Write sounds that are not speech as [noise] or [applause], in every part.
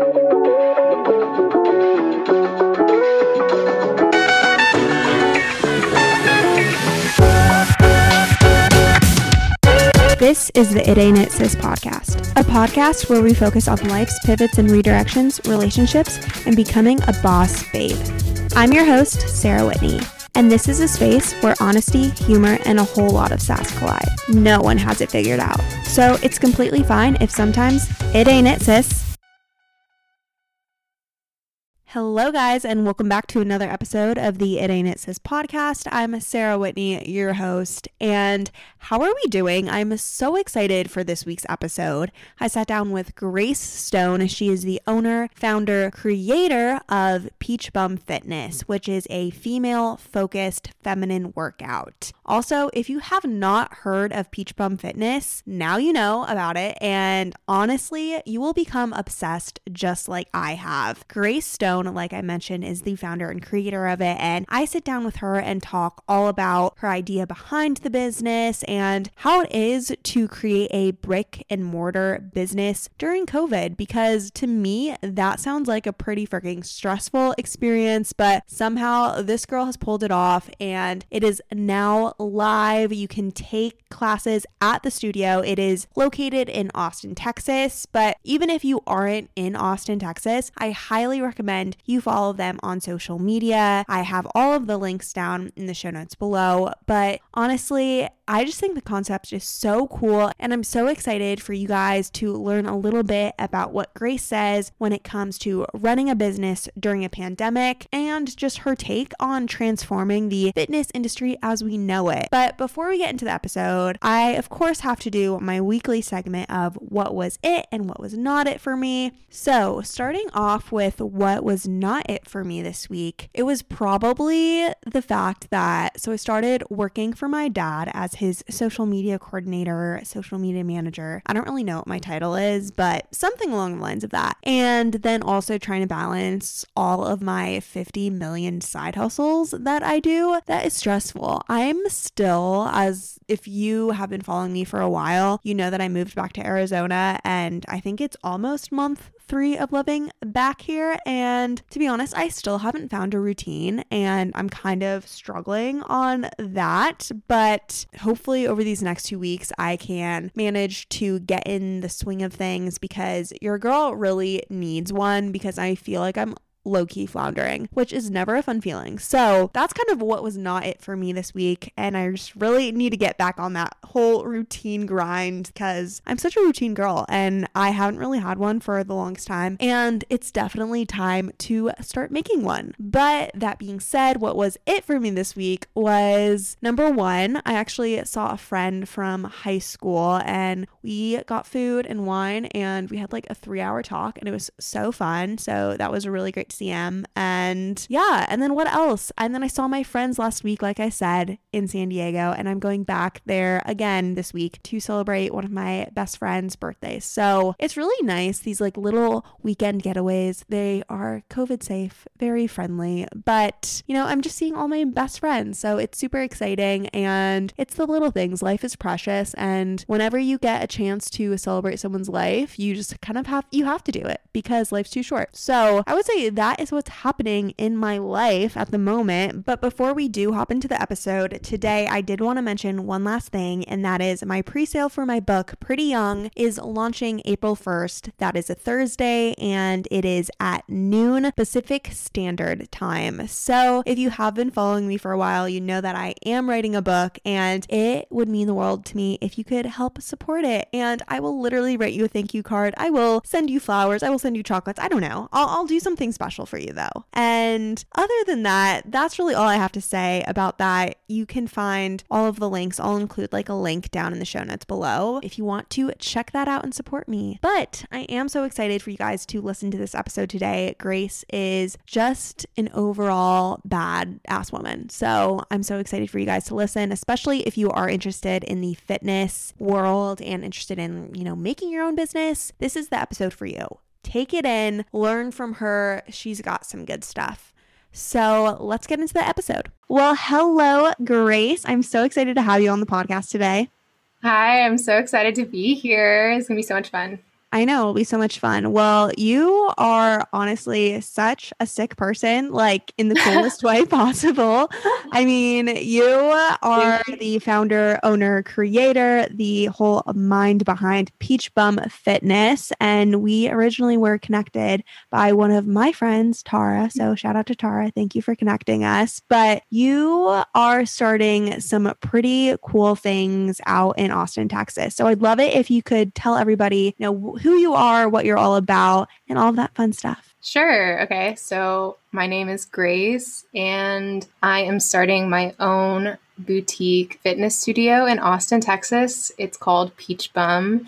This is the It Ain't It Sis podcast, a podcast where we focus on life's pivots and redirections, relationships, and becoming a boss babe. I'm your host, Sarah Whitney, and this is a space where honesty, humor, and a whole lot of sass collide. No one has it figured out. So it's completely fine if sometimes it ain't it, sis. Hello, guys, and welcome back to another episode of the It Ain't It Sis podcast. I'm Sarah Whitney, your host, and how are we doing? I'm so excited for this week's episode. I sat down with Grace Stone. She is the owner, founder, creator of Peach Bum Fitness, which is a female focused feminine workout. Also, if you have not heard of Peach Bum Fitness, now you know about it, and honestly, you will become obsessed just like I have. Grace Stone like I mentioned, is the founder and creator of it. And I sit down with her and talk all about her idea behind the business and how it is to create a brick and mortar business during COVID. Because to me, that sounds like a pretty freaking stressful experience, but somehow this girl has pulled it off and it is now live. You can take classes at the studio. It is located in Austin, Texas. But even if you aren't in Austin, Texas, I highly recommend recommend you follow them on social media. I have all of the links down in the show notes below. But honestly, I just think the concept is so cool. And I'm so excited for you guys to learn a little bit about what Grace says when it comes to running a business during a pandemic and just her take on transforming the fitness industry as we know it. But before we get into the episode, I of course have to do my weekly segment of what was it and what was not it for me. So, starting off with what was not it for me this week, it was probably the fact that so I started working for my dad as his social media coordinator, social media manager. I don't really know what my title is, but something along the lines of that. And then also trying to balance all of my 50 million side hustles that I do. That is stressful. I'm still, as if you have been following me for a while, you know that I moved back to Arizona and I think it's almost month three of living back here. And to be honest, I still haven't found a routine and I'm kind of struggling on that. But hopefully, over these next two weeks, I can manage to get in the swing of things because your girl really needs one because I feel like I'm low key floundering, which is never a fun feeling. So that's kind of what was not it for me this week. And I just really need to get back on that whole routine grind because I'm such a routine girl and I haven't really had one for the longest time. And it's definitely time to start making one. But that being said, what was it for me this week was number one, I actually saw a friend from high school and we got food and wine and we had like a three hour talk and it was so fun. So that was a really great And yeah, and then what else? And then I saw my friends last week, like I said, in San Diego, and I'm going back there again this week to celebrate one of my best friend's birthdays. So it's really nice, these like little weekend getaways. They are COVID safe, very friendly, but you know, I'm just seeing all my best friends. So it's super exciting and it's the little things. Life is precious. And whenever you get a chance to celebrate someone's life, you just kind of have, you have to do it because life's too short. So I would say that is what's happening in my life at the moment. But before we do hop into the episode, today I did want to mention one last thing, and that is my pre sale for my book, Pretty Young, is launching April 1st. That is a Thursday, and it is at noon Pacific Standard Time. So if you have been following me for a while, you know that I am writing a book, and it would mean the world to me if you could help support it. And I will literally write you a thank you card. I will send you flowers. I will send you chocolates. I don't know. I'll, I'll do something special special for you though. And other than that, that's really all I have to say about that. You can find all of the links. I'll include like a link down in the show notes below if you want to check that out and support me. But I am so excited for you guys to listen to this episode today. Grace is just an overall bad ass woman. So I'm so excited for you guys to listen, especially if you are interested in the fitness world and interested in, you know, making your own business. This is the episode for you. Take it in, learn from her. She's got some good stuff. So let's get into the episode. Well, hello, Grace. I'm so excited to have you on the podcast today. Hi, I'm so excited to be here. It's going to be so much fun. I know it'll be so much fun. Well, you are honestly such a sick person, like in the coolest [laughs] way possible. I mean, you are the founder, owner, creator, the whole mind behind Peach Bum Fitness. And we originally were connected by one of my friends, Tara. So [laughs] shout out to Tara. Thank you for connecting us. But you are starting some pretty cool things out in Austin, Texas. So I'd love it if you could tell everybody, you know, who you are, what you're all about, and all of that fun stuff. Sure. Okay. So my name is Grace, and I am starting my own boutique fitness studio in Austin, Texas. It's called Peach Bum.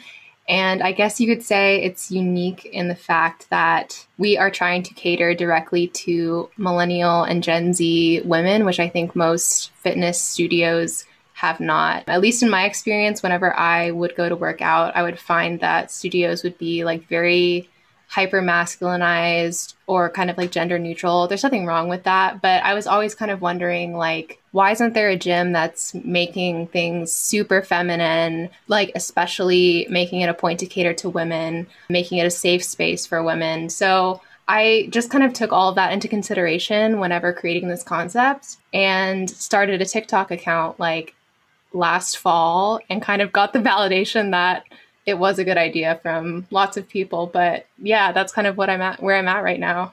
And I guess you could say it's unique in the fact that we are trying to cater directly to millennial and Gen Z women, which I think most fitness studios have not. At least in my experience, whenever I would go to work out, I would find that studios would be like very hyper masculinized or kind of like gender neutral. There's nothing wrong with that, but I was always kind of wondering like why isn't there a gym that's making things super feminine, like especially making it a point to cater to women, making it a safe space for women. So I just kind of took all of that into consideration whenever creating this concept and started a TikTok account like last fall and kind of got the [laughs] validation that it was a good idea from lots of people. But yeah, that's kind of what I'm at, where I'm at right now.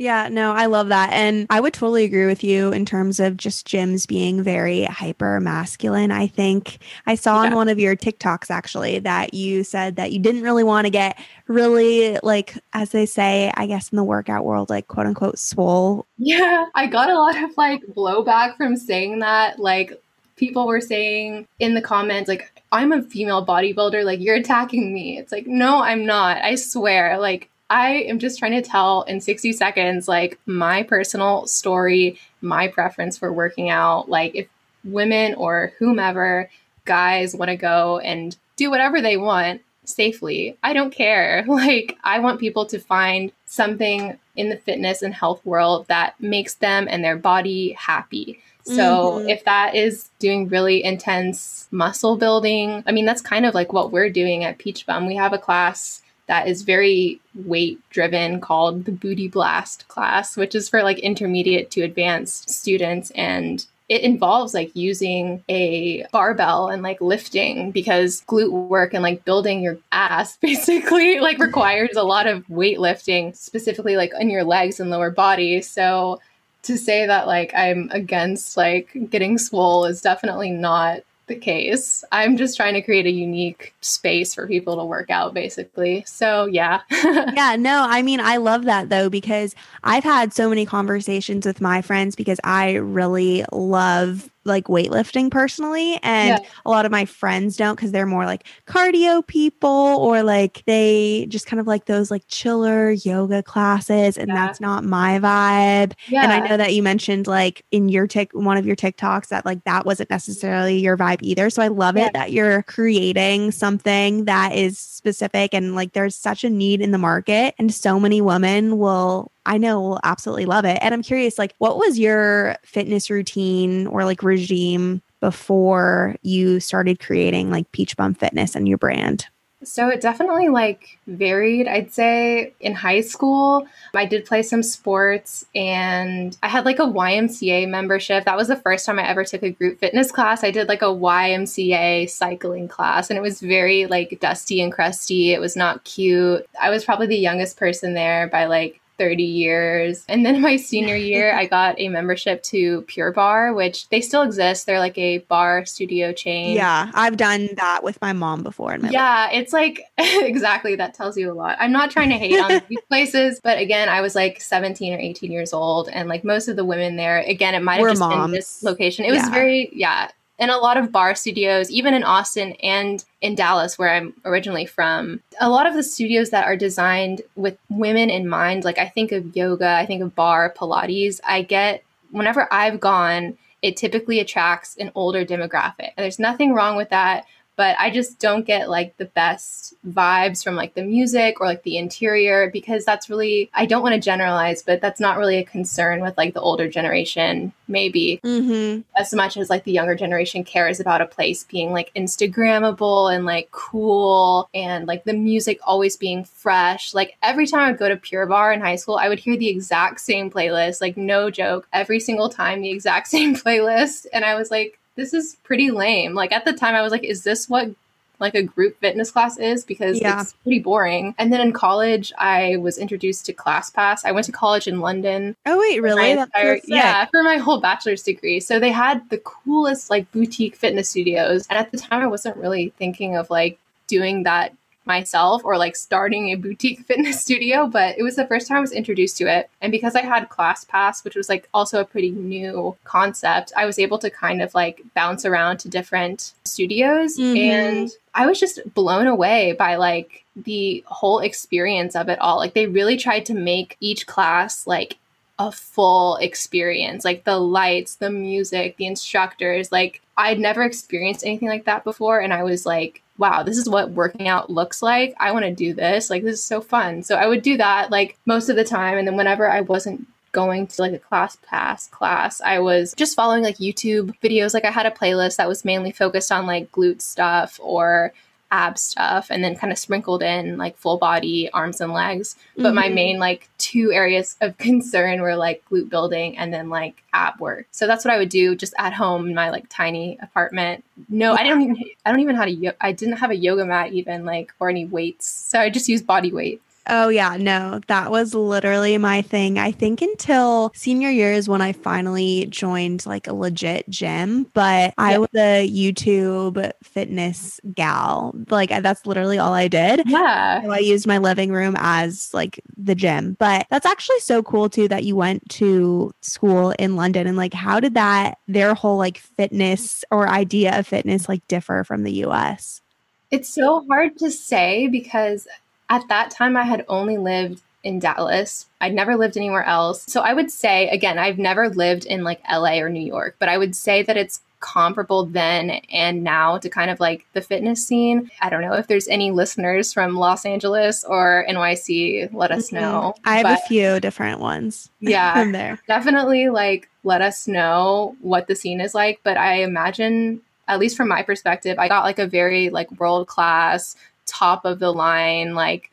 Yeah, no, I love that. And I would totally agree with you in terms of just gyms being very hyper masculine. I think I saw yeah. on one of your TikToks actually that you said that you didn't really want to get really, like, as they say, I guess in the workout world, like quote unquote swole. Yeah, I got a lot of like blowback from saying that. Like, people were saying in the comments, like, I'm a female bodybuilder, like, you're attacking me. It's like, no, I'm not. I swear. Like, I am just trying to tell in 60 seconds, like, my personal story, my preference for working out. Like, if women or whomever, guys want to go and do whatever they want safely, I don't care. [laughs] Like, I want people to find something in the fitness and health world that makes them and their body happy. So mm-hmm. if that is doing really intense muscle building, I mean, that's kind of like what we're doing at Peach Bum. We have a class that is very weight driven called the Booty Blast class, which is for like intermediate to advanced students. And it involves like using a barbell and like lifting because glute work and like building your ass [laughs] basically like requires a lot of weightlifting, specifically like in your legs and lower body. So to say that like I'm against like getting swole is definitely not the case. I'm just trying to create a unique space for people to work out, basically. So, yeah. [laughs] yeah, no, I mean, I love that though, because I've had so many conversations with my friends because I really love like weightlifting personally and yeah. a lot of my friends don't because they're more like cardio people or like they just kind of like those like chiller yoga classes and yeah. that's not my vibe yeah. and i know that you mentioned like in your tick one of your tiktoks that like that wasn't necessarily your vibe either so i love it that you're creating something that is specific and like there's such a need in the market and so many women will I know will absolutely love it. And I'm curious, like, what was your fitness routine or like regime before you started creating like Peach Bum Fitness and your brand? So it definitely like varied. I'd say in high school, I did play some sports and I had like a YMCA membership. That was the first time I ever took a group fitness class. I did like a YMCA cycling class and it was very like dusty and crusty. It was not cute. I was probably the youngest person there by like 30 years. And then my senior [laughs] year, I got a membership to Pure Barre, which they still exist. They're like a barre studio chain. Yeah, I've done that with my mom before. My yeah, life. it's like [laughs] exactly that tells you a lot. I'm not trying to hate on [laughs] these places, but again, I was like 17 or 18 years old, and like most of the women there, again, it might have just moms. been this location. It was very, yeah, and a lot of barre studios, even in Austin and in Dallas, where I'm originally from, a lot of the studios that are designed with women in mind, like I think of yoga, I think of barre, Pilates, I get whenever I've gone, it typically attracts an older demographic. And there's nothing wrong with that. But I just don't get like the best vibes from like the music or like the interior because that's really, I don't want to generalize, but that's not really a concern with like the older generation, maybe Mm-hmm. as much as like the younger generation cares about a place being like Instagrammable and like cool and like the music always being fresh. Like every time I'd go to Pure Barre in high school, I would hear the exact same playlist, like no joke, every single time the exact [laughs] same playlist. And I was like, this is pretty lame. Like at the time, I was like, is this what like a group fitness class is because Yeah. it's pretty boring. And then in college, I was introduced to ClassPass. I went to college in London Oh wait, really? entire- yeah, for my whole bachelor's degree. So they had the coolest like boutique fitness studios. And at the time I wasn't really thinking of like doing that myself or like starting a boutique [laughs] fitness studio, but it was the first time I was introduced to it. And because I had ClassPass, which was like also a pretty new concept, I was able to kind of like bounce around to different studios Mhm. and I was just blown away by like the whole experience of it all. Like they really tried to make each class like a full experience like the lights the music the instructors like i'd never experienced anything like that before and i was like wow this is what working out looks like. I want to do this. Like this is so fun. So i would do that like most of the time and then whenever i wasn't going to like a class pass class i was just following like youtube videos. Like i had a playlist that was mainly focused on like glute stuff or ab stuff and then kind of sprinkled in like full body arms and legs. But my Mhm. main like two areas of concern were like glute building and then like ab work. So that's what i would do just at home in my like tiny apartment. No i don't even i don't even how to yo- i didn't have a yoga mat even like or any weights. So i just used body weight Oh yeah, no, that was literally my thing. I think until senior year is when I finally joined like a legit gym, but I was a YouTube fitness gal. Like that's literally all I did. yeah So I used my living room as like the gym. But that's actually so cool too that you went to school in London and like how did that their whole like fitness or idea of fitness like differ from the US? It's so hard to say because at that time I had only lived in Dallas. I'd never lived anywhere else. So I would say, again, I've never lived in like LA or New York, but I would say that it's comparable then and now to kind of like the fitness scene. I don't know if there's any listeners from Los Angeles or NYC, let us know. Mm-hmm. I have But a few different ones [laughs] yeah, from there. definitely like let us know what the scene is like but i imagine at least from my perspective i got like a very like world class top of the line like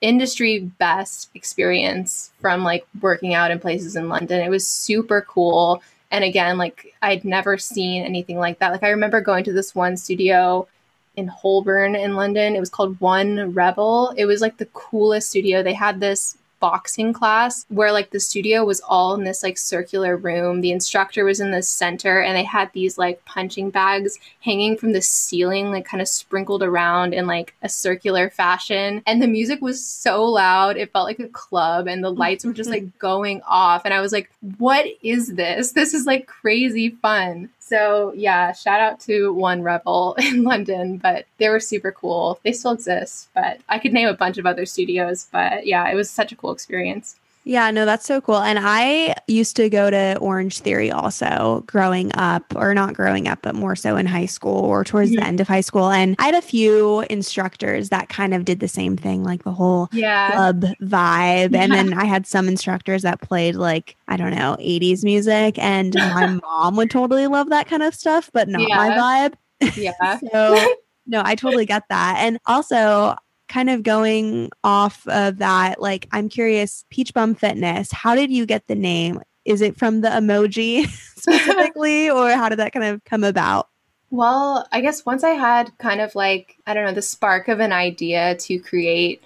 industry best experience from like working out in places in london it was super cool and again like i'd never seen anything like that like i remember going to this one studio in Holborn in London. It was called One Rebel. It was like the coolest studio. They had this boxing class where like the studio was all in this like circular room. The instructor was in the center and they had these like punching bags hanging from the ceiling, like kind of sprinkled around in like a circular fashion. And the music was so loud, it felt like a club and the lights were just like [laughs] going off. And I was like, what is this? This is like crazy fun. So yeah, shout out to One Rebel [laughs] in London, but they were super cool. They still exist, but I could name a bunch of other studios, but yeah, it was such a cool experience. Yeah, no, that's so cool. And I used to go to Orange Theory also growing up, or not growing up, but more so in high school or towards Mhm. the end of high school. And I had a few instructors that kind of did the same thing, like the whole Yeah. club vibe. And then [laughs] I had some instructors that played like, I don't know, 80s music. And my [laughs] mom would totally love that kind of stuff, but not my vibe. Yeah. [laughs] So, no, I totally get that. And also, kind of going off of that, like, I'm curious, Peach Bum Fitness, how did you get the name? Is it from the emoji [laughs] [laughs] specifically, or how did that kind of come about? Well, I guess once I had kind of like, I don't know, the spark of an idea to create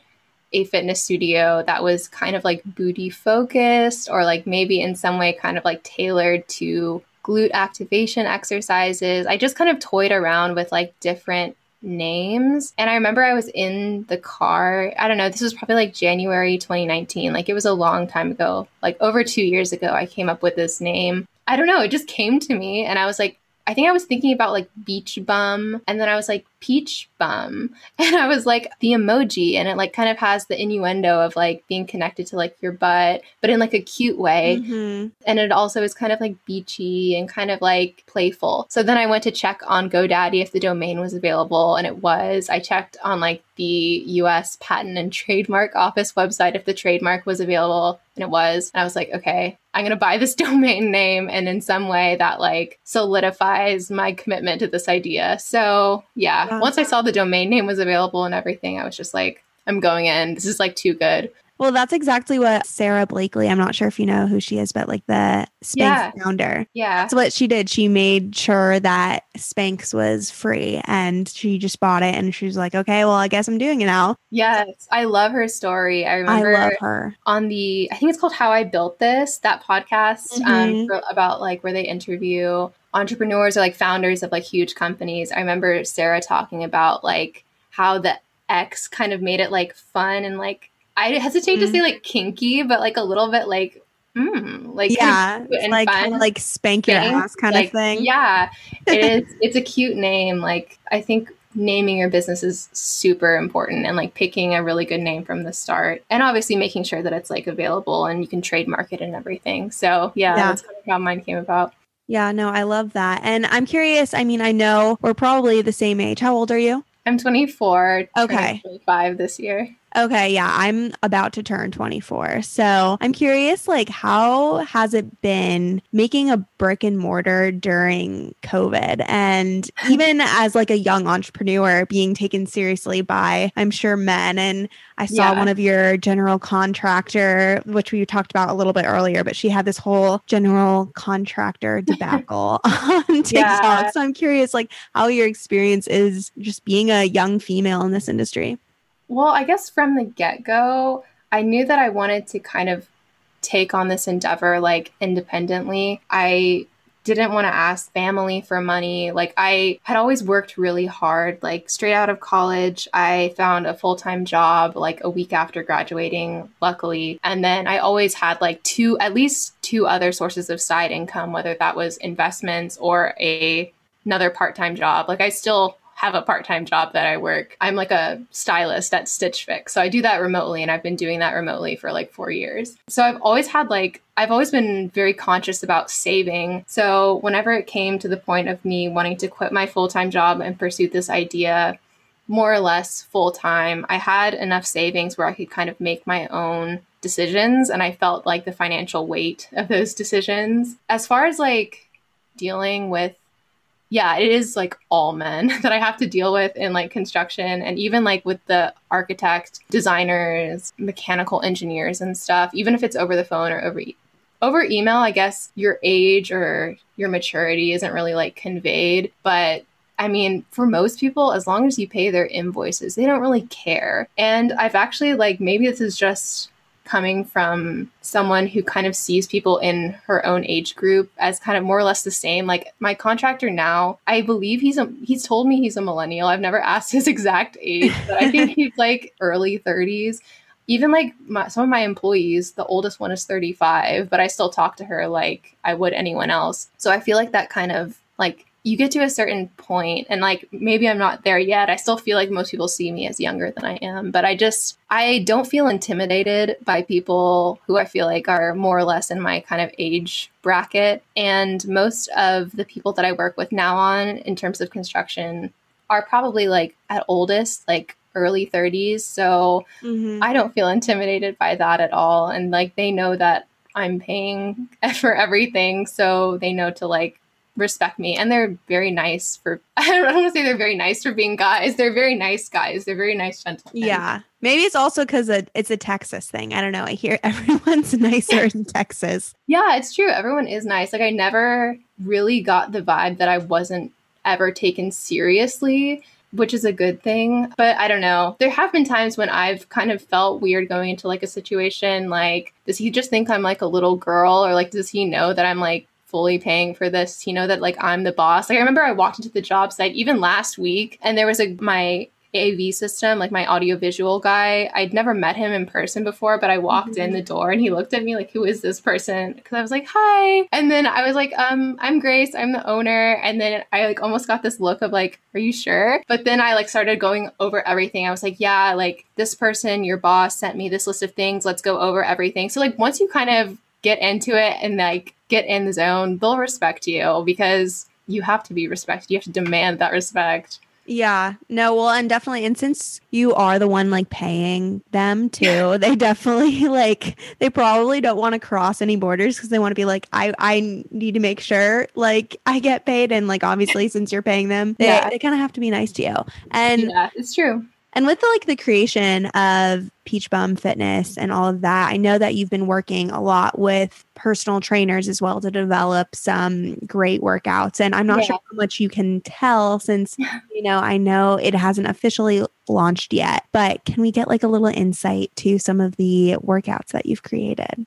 a fitness studio that was kind of like booty focused or like maybe in some way kind of like tailored to glute activation exercises. I just kind of toyed around with like different names. And I remember I was in the car. I don't know, this was probably like January 2019. Like it was a long time ago. Like over 2 years ago I came up with this name. I don't know, it just came to me and I was like I think I was thinking about like beach bum and then I was like peach bum. [laughs] And I was like, the emoji, and it like kind of has the innuendo of like being connected to like your butt, but in like a cute way. Mm-hmm. And it also is kind of like beachy and kind of like playful. So then I went to check on GoDaddy if the domain was available, and it was. I checked on like the US Patent and Trademark Office website if the trademark was available, and it was. And I was like, okay, I'm going to buy this [laughs] domain name and in some way that like solidifies my commitment to this idea. So, yeah, Yeah. Once I saw the domain name was available and everything, I was just like, I'm going in. This is like too good. Well, that's exactly what Sara Blakely, I'm not sure if you know who she is, but like the Spanx Yeah. founder. Yeah. That's what she did. She made sure that Spanx was free and she just bought it and she was like, okay, well, I guess I'm doing it now. Yes. I love her story. I remember I love her. on the I think it's called How I Built This, that podcast um, Mhm. for, about like where they interview entrepreneurs or like founders of like huge companies. I remember Sarah talking about like how the X kind of made it like fun and like I hesitate to Mhm. say like kinky, but like a little bit like mm, like yeah. Like kind of like spank your thing. ass kind Like, of thing. Yeah, [laughs] it is. It's a cute name. Like I think naming your business is super important, and like picking a really good name from the start, and obviously making sure that it's like available and you can trademark it and everything. So yeah, Yeah. that's kind of how mine came about. Yeah, no, I love that. And I'm curious. I mean, I know we're probably the same age. How old are you? I'm 24. Okay. turning 25 this year. Okay, yeah, I'm about to turn 24. So I'm curious, like, how has it been making a brick and mortar during COVID? And [laughs] even as like a young entrepreneur being taken seriously by, I'm sure, men. And I saw Yeah. one of your general contractor, which we talked about a little bit earlier, but she had this whole general contractor [laughs] debacle [laughs] on TikTok. Yeah. So I'm curious, like, how your experience is just being a young female in this industry. Well, I guess from the get go, I knew that I wanted to kind of take on this endeavor like independently. I didn't want to ask family for money. Like, I had always worked really hard. Like, straight out of college, I found a full time job like a week after graduating, luckily. And then I always had like two, at least two other sources of side income, whether that was investments or a another part-time job. Like I still have a part-time job that I work. I'm like a stylist at Stitch Fix. So I do that remotely and I've been doing that remotely for like 4 years. So I've always had like I've always been very conscious about saving. So whenever it came to the point of me wanting to quit my full-time job and pursue this idea more or less full time, I had enough savings where I could kind of make my own decisions and I felt like the financial weight of those decisions. As far as like dealing with yeah, it is like all men [laughs] that I have to deal with in like construction and even like with the architect, designers, mechanical engineers and stuff, even if it's over the phone or over e- over email, I guess your age or your maturity isn't really like conveyed, but I mean, for most people, as long as you pay their invoices, they don't really care. And I've actually like maybe this is just coming from someone who kind of sees people in her own age group as kind of more or less the same. Like my contractor now, I believe he's a he's told me he's a millennial. I've never [laughs] asked his exact age, but I think he's like early 30s. Even like my, some of my employees, the oldest one is 35, but I still talk to her like I would anyone else. So I feel like that kind of like you get to a certain point and like maybe I'm not there yet. I still feel like most people see me as younger than I am, but I just I don't feel intimidated by people who I feel like are more or less in my kind of age bracket. And most of the people that I work with now on in terms of construction are probably like at oldest like early 30s. So Mhm. I don't feel intimidated by that at all. And like they know that I'm paying [laughs] for everything. So they know to like respect me. And they're very nice for, [laughs] I don't want to say they're very nice for being guys. They're very nice guys. They're very nice gentlemen. Yeah. Maybe it's also because it's a Texas thing. I don't know. I hear [laughs] everyone's nicer in Texas. Yeah, it's true. Everyone is nice. Like I never really got the vibe that I wasn't ever taken seriously, which is a good thing. But I don't know. There have been times when I've kind of felt weird going into like a situation like does he just think I'm like a little girl or like does he know that I'm like fully paying for this? You know that like I'm the boss? Like I remember I walked into the job site even last week and there was a my AV system, like my audiovisual guy. I'd never met him in person before, but I walked mm-hmm. in the door and he looked at me like, "Who is this person?" Because I was like, "Hi," and then I was like, "Um, I'm Grace. I'm the owner." And then I like almost got this look of like, "Are you sure?" But then I like started going over everything. I was like, "Yeah, like this person, your boss sent me this list of things. Let's go over everything." So like once you kind of get into it and like get in the zone, they'll respect you because you have to be respected. You have to demand that respect. Yeah. No, well, and definitely, and since you are the one like paying them too, [laughs] they definitely like they probably don't want to cross any borders because they want to be like, I I need to make sure like I get paid, and like obviously since you're paying them, they, yeah. they kind of have to be nice to you. And yeah, it's true. And with the, like the creation of Peach Bum Fitness and all of that, I know that you've been working a lot with personal trainers as well to develop some great workouts. And I'm not yeah. sure how much you can tell since, [laughs] you know, I know it hasn't officially launched yet, but can we get like a little insight to some of the workouts that you've created?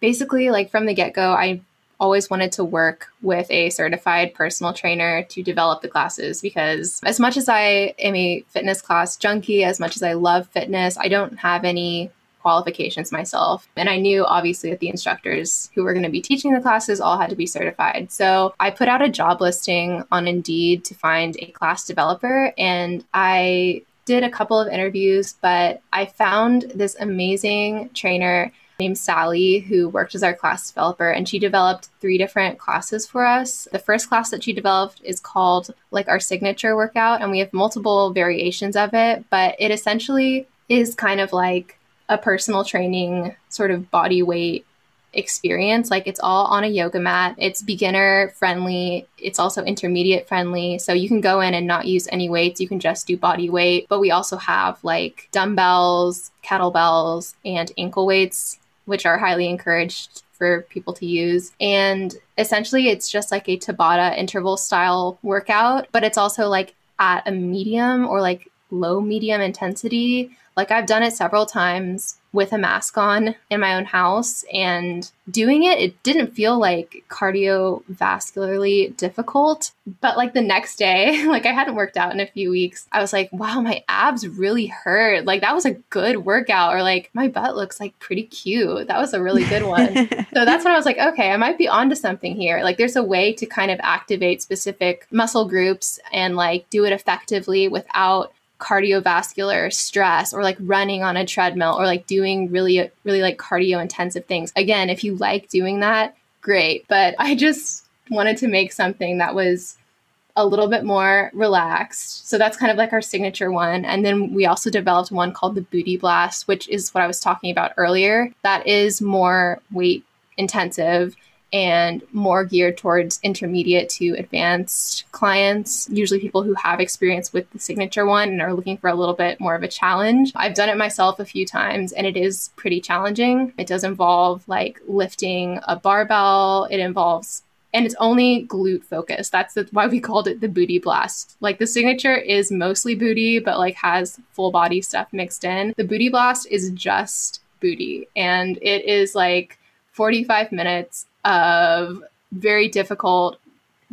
Basically, like from the get go, I always wanted to work with a certified personal trainer to develop the classes because as much as I am a fitness class junkie, as much as I love fitness, I don't have any qualifications myself. And I knew obviously that the instructors who were going to be teaching the classes all had to be certified. So I put out a job listing on Indeed to find a class developer and I did a couple of interviews, but I found this amazing trainer named Sally, who worked as our class developer, and she developed three different classes for us. The first class that she developed is called like our signature workout, and we have multiple variations of it, but it essentially is kind of like a personal training sort of body weight experience. Like it's all on a yoga mat. It's beginner friendly. It's also intermediate friendly. So you can go in and not use any weights. You can just do body weight. But we also have like dumbbells, kettlebells, and ankle weights which are highly encouraged for people to use. And essentially, it's just like a Tabata interval style workout, but it's also like at a medium or like low medium intensity. Like I've done it several times with a mask on in my own house and doing it it didn't feel like cardiovascularly difficult. But like the next day [laughs] like i hadn't worked out in a few weeks i was like wow my abs really hurt. Like that was a good workout or like my butt looks like pretty cute. That was a really good one. [laughs] So that's when i was like okay i might be onto something here. Like there's a way to kind of activate specific muscle groups and like do it effectively without cardiovascular stress or like running on a treadmill or like doing really really like cardio intensive things. Again if you like doing that great. But i just wanted to make something that was a little bit more relaxed. So that's kind of like our signature one. And then we also developed one called the booty blast which is what i was talking about earlier. That is more weight intensive and more geared towards intermediate to advanced clients, usually people who have experience with the signature one and are looking for a little bit more of a challenge. I've done it myself a few times and it is pretty challenging. It does involve like lifting a barbell, it involves and it's only glute focused. That's the, why we called it the booty blast. Like the signature is mostly booty, but like has full body stuff mixed in. The booty blast is just booty, and it is like 45 minutes of very difficult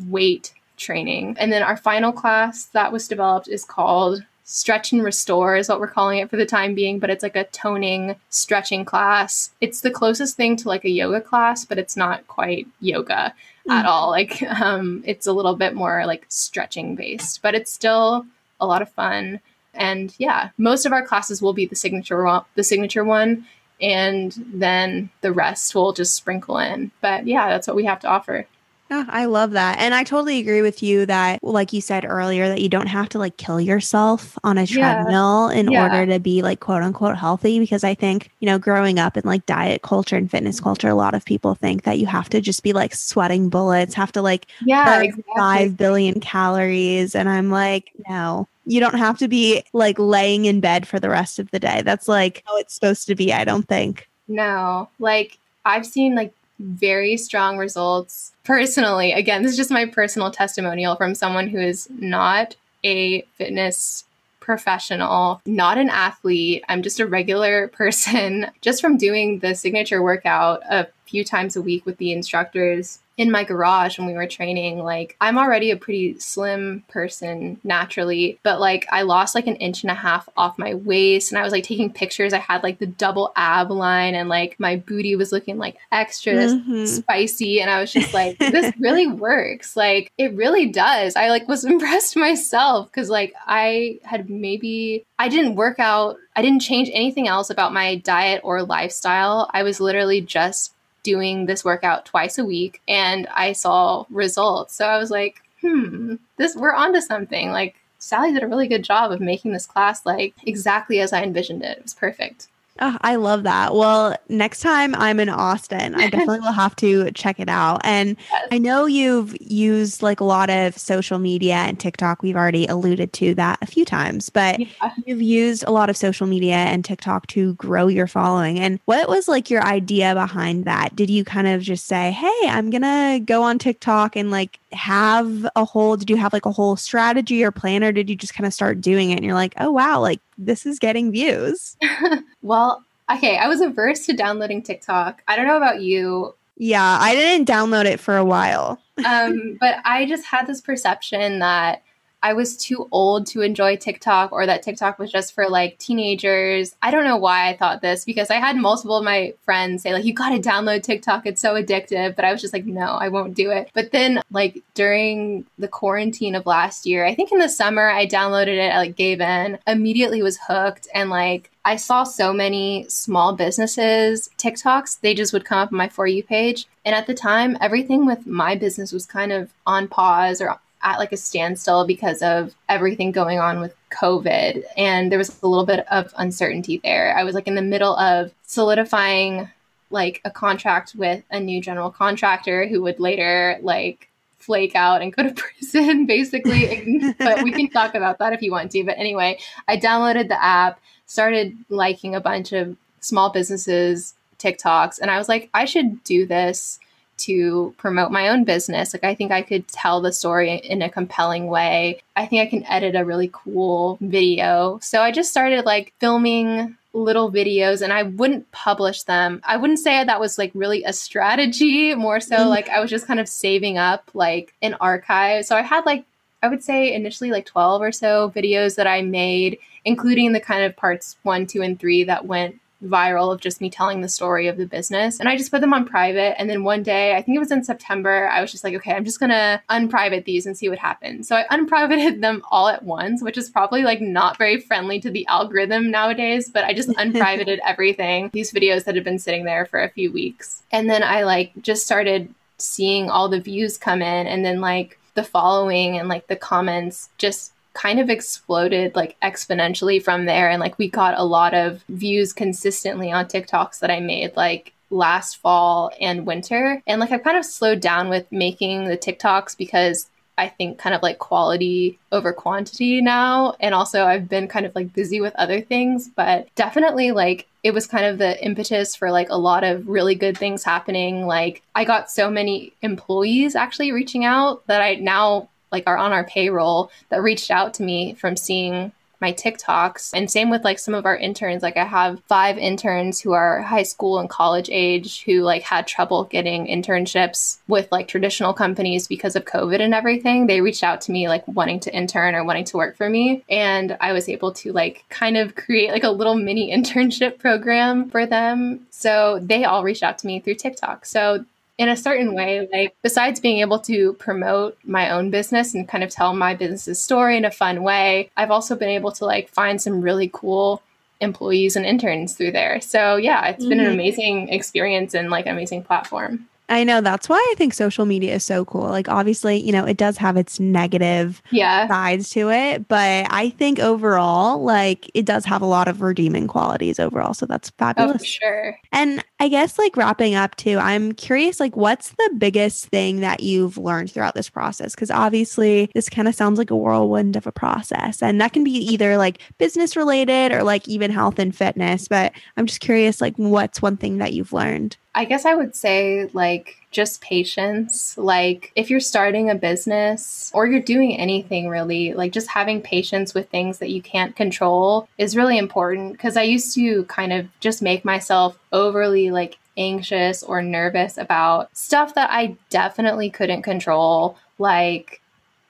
weight training. And then our final class that was developed is called Stretch and Restore, is what we're calling it for the time being, but it's like a toning stretching class. It's the closest thing to like a yoga class, but it's not quite yoga mm. at all. Like, um, it's a little bit more like stretching based, but it's still a lot of fun. And yeah, most of our classes will be the signature the signature one and then the rest will just sprinkle in. But yeah, that's what we have to offer. Yeah, I love that. And I totally agree with you that, like you said earlier, that you don't have to like kill yourself on a treadmill yeah. in yeah. order to be like quote unquote healthy. Because I think, you know, growing up in like diet culture and fitness mm-hmm. culture, a lot of people think that you have to just be like sweating bullets, have to like yeah, exactly. 5 billion calories. And I'm like, no, you don't have to be like laying in bed for the rest of the day. That's like how it's supposed to be, I don't think. No, like I've seen like very strong results personally. Again, this is just my personal testimonial from someone who is not a fitness professional, not an athlete. I'm just a regular [laughs] person. Just from doing the signature workout a few times a week with the instructors in my garage when we were training. Like, I'm already a pretty slim person naturally, but like, I lost like an inch and a half off my waist and I was like taking pictures. I had like the double ab line and like my booty was looking like extra mm-hmm. spicy. And I was just [laughs] like, this really works. Like, it really does. I like was [laughs] impressed myself because like I had maybe, I didn't work out, I didn't change anything else about my diet or lifestyle. I was literally just doing this workout twice a week and I saw results. So I was like, hmm, this we're onto something. Like Sally did a really good job of making this class like exactly as I envisioned it. It was perfect. Oh, I love that. Well, next time I'm in Austin, I [laughs] definitely will have to check it out. And yes. I know you've used like a lot of social media and TikTok. We've already alluded to that a few times, but yeah. you've used a lot of social media and TikTok to grow your following. And what was like your idea behind that? Did you kind of just say, hey, I'm going to go on TikTok and like have a whole, did you have like a whole strategy or plan, or did you just kind of start doing it and you're like, oh, wow, like this is getting views? [laughs] well, okay, I was averse to downloading TikTok. I don't know about you. Yeah, I didn't download it for a while. um, but I just had this perception that I was too old to enjoy TikTok or that TikTok was just for like teenagers. I don't know why I thought this because I had multiple of my friends say like you got to download TikTok it's so addictive, but I was just like no, I won't do it. But then like during the quarantine of last year, I think in the summer I downloaded it, I like gave in, immediately was hooked and like I saw so many small businesses TikToks, they just would come up on my For You page. And at the time, everything with my business was kind of on pause or at like a standstill because of everything going on with COVID. And there was a little bit of uncertainty there. I was like in the middle of solidifying like a contract with a new general contractor who would later like flake out and go to [laughs] prison basically [laughs] but we can talk about that if you want to but anyway i downloaded the app started liking a bunch of small businesses tiktoks and i was like i should do this to promote my own business. Like, I think I could tell the story in a compelling way. I think I can edit a really cool video. So I just started like filming little videos and I wouldn't publish them. I wouldn't say that was like really a strategy, more so mm. like I was just kind of saving up like an archive. So I had like I would say initially like 12 or so videos that I made, including the kind of parts one, two, and three that went viral of just me telling the story of the business. And I just put them on private. And then one day, I think it was in September, I was just like, okay, I'm just going to unprivate these and see what happens. So I unprivated them all at once, which is probably like not very friendly to the algorithm nowadays, but I just [laughs] unprivated everything, these videos that had been sitting there for a few weeks. And then I like just started seeing all the views come in and then like the following and like the comments just kind of exploded like exponentially from there. And like we got a lot of views consistently on TikToks that I made like last fall and winter. And like I've kind of slowed down with making the TikToks because I think kind of like quality over quantity now. And also I've been kind of like busy with other things, but definitely like it was kind of the impetus for like a lot of really good things happening. Like I got so many employees actually reaching out that I now like are on our payroll that reached out to me from seeing my TikToks. And same with like some of our interns. Like I have five interns who are high school and college age who like had trouble getting internships with like traditional companies because of COVID and everything. They reached out to me like wanting to intern or wanting to work for me. And I was able to like kind of create like a little mini [laughs] internship program for them. So they all reached out to me through TikTok. So in a certain way, like besides being able to promote my own business and kind of tell my business's story in a fun way, I've also been able to like find some really cool employees and interns through there. So yeah, it's been mm-hmm. an amazing experience and like an amazing platform. I know that's why I think social media is so cool. Like obviously, you know, it does have its negative yeah. sides to it, but I think overall, like it does have a lot of redeeming qualities overall. So that's oh, fabulous. Oh, sure. And I guess like wrapping up too, I'm curious like what's the biggest thing that you've learned throughout this process? Because obviously this kind of sounds like a whirlwind of a process. And that can be either like business related or like even health and fitness. But I'm just curious, like what's one thing that you've learned? I guess I would say like just patience. Like if you're starting a business or you're doing anything really, like just having patience with things that you can't control is really important because I used to kind of just make myself overly like anxious or nervous about stuff that I definitely couldn't control, like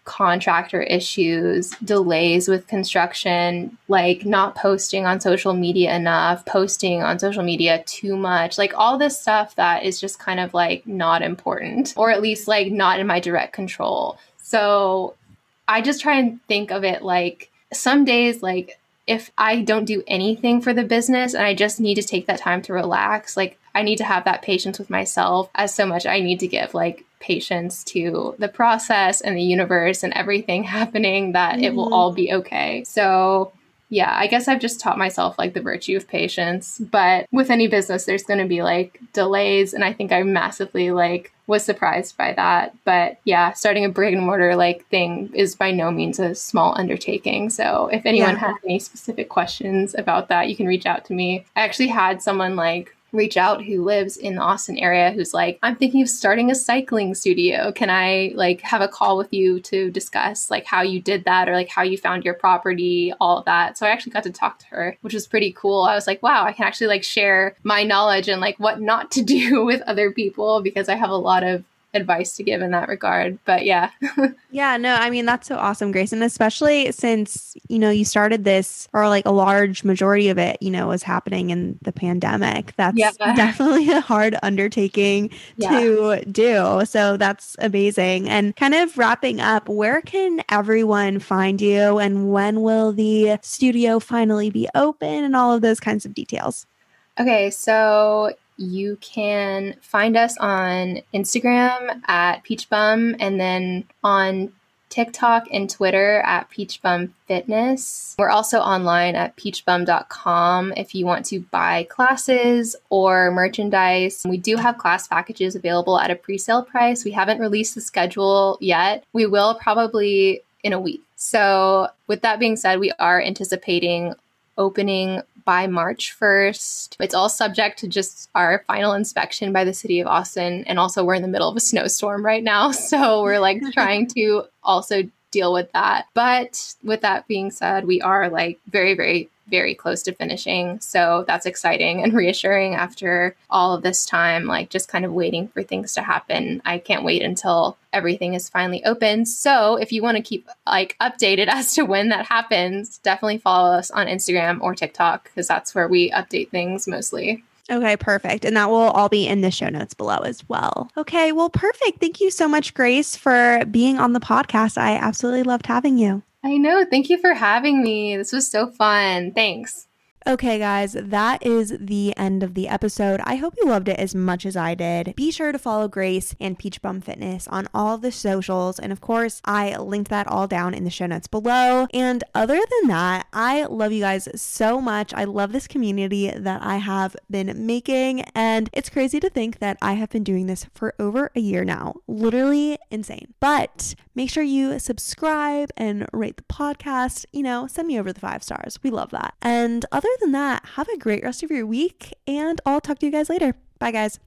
contractor issues, delays with construction, like not posting on social media enough, posting on social media too much, like all this stuff that is just kind of like not important, or at least like not in my direct control. So I just try and think of it like some days, like if I don't do anything for the business and I just need to take that time to relax, like I need to have that patience with myself as so much I need to give like patience to the process and the universe and everything [laughs] happening that mm-hmm. it will mm-hmm. all be okay. So yeah, I guess I've just taught myself like the virtue of patience. But with any business, there's going to be like delays. And I think I massively like was surprised by that. But yeah, starting a brick and mortar like thing is by no means a small undertaking. So if anyone yeah. has any specific questions about that, you can reach out to me. I actually had someone like reach out who lives in the Austin area who's like, I'm thinking of starting a cycling studio. Can I like have a call with you to discuss like how you did that or like how you found your property, all of that. So I actually got to talk to her, which was pretty cool. I was like, wow, I can actually like share my knowledge and like what not to [laughs] do with other people because I have a lot of advice to give in that regard. But yeah. [laughs] yeah, no, I mean, that's so awesome, Grace. And especially since, you know, you started this, or like a large majority of it, you know, was happening in the pandemic. That's yeah. [laughs] definitely a hard undertaking yeah. to do. So that's amazing. And kind of wrapping up, where can everyone find you and when will the studio finally be open and all of those kinds of details? Okay, so you can find us on Instagram at peachbum and then on TikTok and Twitter at Peachbum Fitness. We're also online at peachbum.com if you want to buy classes or merchandise. We do have class packages available at a pre sale price. We haven't released the schedule yet. We will probably in a week. So, with that being said, we are anticipating opening by March 1st. It's all subject to just our final inspection by the city of Austin. And also, we're in the middle of a snowstorm right now. [laughs] So, we're like trying to also deal with that. But with that being said, we are like very, very very close to finishing. So that's exciting and [laughs] reassuring after all of this time, like just kind of waiting for things to happen. I can't wait until everything is finally open. So if you want to keep like updated [laughs] as to when that happens, definitely follow us on Instagram or TikTok because that's where we update things mostly. Okay, perfect. And that will all be in the show notes below as well. Okay, well, perfect. Thank you so much, Grace, for being on the podcast. I absolutely loved having you. I know. Thank you for having me. This was so fun. Thanks. Okay, guys, that is the end of the episode. I hope you loved it as much as I did. Be sure to follow Grace and Peach Bum Fitness on all the socials. And of course, I linked that all down in the show notes below. And other than that, I love you guys so much. I love this community that I have been making. And it's crazy to think that I have been doing this for over a year now. Literally insane. But make sure you subscribe and rate the podcast. You know, send me over the five stars. We love that. And other than that, have a great rest of your week, and I'll talk to you guys later. Bye, guys.